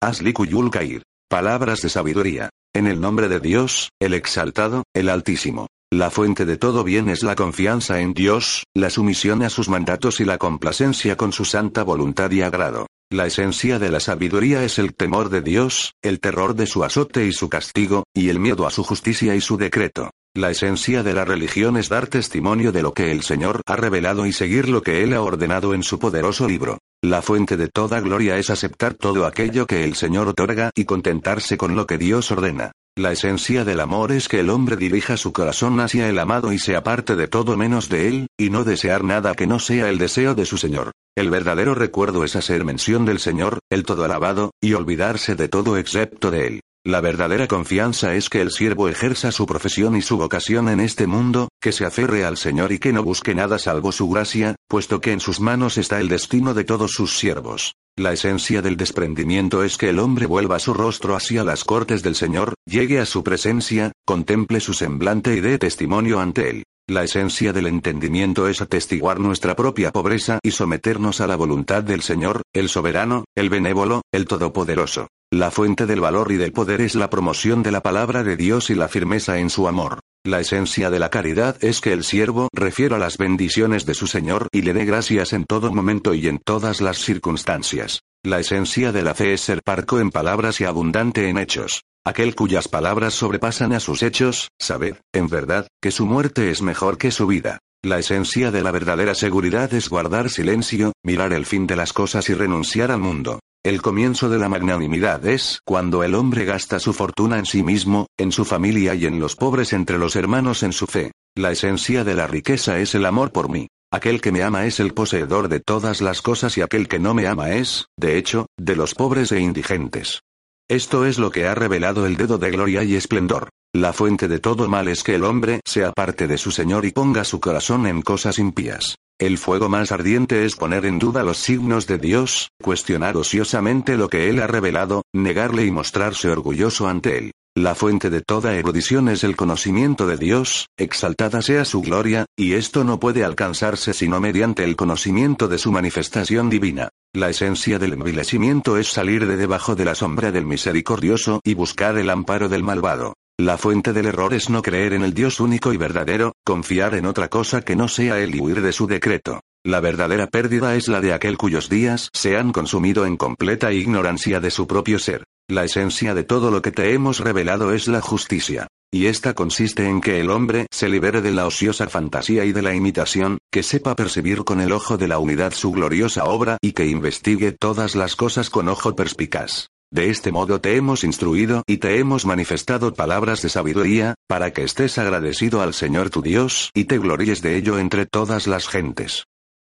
Aslikuyul Kair. Palabras de sabiduría. En el nombre de Dios, el exaltado, el altísimo. La fuente de todo bien es la confianza en Dios, la sumisión a sus mandatos y la complacencia con su santa voluntad y agrado. La esencia de la sabiduría es el temor de Dios, el terror de su azote y su castigo, y el miedo a su justicia y su decreto. La esencia de la religión es dar testimonio de lo que el Señor ha revelado y seguir lo que Él ha ordenado en su poderoso libro. La fuente de toda gloria es aceptar todo aquello que el Señor otorga y contentarse con lo que Dios ordena. La esencia del amor es que el hombre dirija su corazón hacia el amado y se aparte de todo menos de él, y no desear nada que no sea el deseo de su Señor. El verdadero recuerdo es hacer mención del Señor, el todo alabado, y olvidarse de todo excepto de él. La verdadera confianza es que el siervo ejerza su profesión y su vocación en este mundo, que se aferre al Señor y que no busque nada salvo su gracia, puesto que en sus manos está el destino de todos sus siervos. La esencia del desprendimiento es que el hombre vuelva su rostro hacia las cortes del Señor, llegue a su presencia, contemple su semblante y dé testimonio ante él. La esencia del entendimiento es atestiguar nuestra propia pobreza y someternos a la voluntad del Señor, el soberano, el benévolo, el todopoderoso. La fuente del valor y del poder es la promoción de la palabra de Dios y la firmeza en su amor. La esencia de la caridad es que el siervo refiera las bendiciones de su Señor y le dé gracias en todo momento y en todas las circunstancias. La esencia de la fe es ser parco en palabras y abundante en hechos. Aquel cuyas palabras sobrepasan a sus hechos, sabed, en verdad, que su muerte es mejor que su vida. La esencia de la verdadera seguridad es guardar silencio, mirar el fin de las cosas y renunciar al mundo. El comienzo de la magnanimidad es cuando el hombre gasta su fortuna en sí mismo, en su familia y en los pobres entre los hermanos en su fe. La esencia de la riqueza es el amor por mí. Aquel que me ama es el poseedor de todas las cosas y aquel que no me ama es, de hecho, de los pobres e indigentes. Esto es lo que ha revelado el dedo de gloria y esplendor. La fuente de todo mal es que el hombre sea parte de su Señor y ponga su corazón en cosas impías. El fuego más ardiente es poner en duda los signos de Dios, cuestionar ociosamente lo que Él ha revelado, negarle y mostrarse orgulloso ante Él. La fuente de toda erudición es el conocimiento de Dios, exaltada sea su gloria, y esto no puede alcanzarse sino mediante el conocimiento de su manifestación divina. La esencia del envilecimiento es salir de debajo de la sombra del misericordioso y buscar el amparo del malvado. La fuente del error es no creer en el Dios único y verdadero, confiar en otra cosa que no sea Él y huir de su decreto. La verdadera pérdida es la de aquel cuyos días se han consumido en completa ignorancia de su propio ser. La esencia de todo lo que te hemos revelado es la justicia. Y esta consiste en que el hombre se libere de la ociosa fantasía y de la imitación, que sepa percibir con el ojo de la unidad su gloriosa obra y que investigue todas las cosas con ojo perspicaz. De este modo te hemos instruido y te hemos manifestado palabras de sabiduría, para que estés agradecido al Señor tu Dios y te gloríes de ello entre todas las gentes.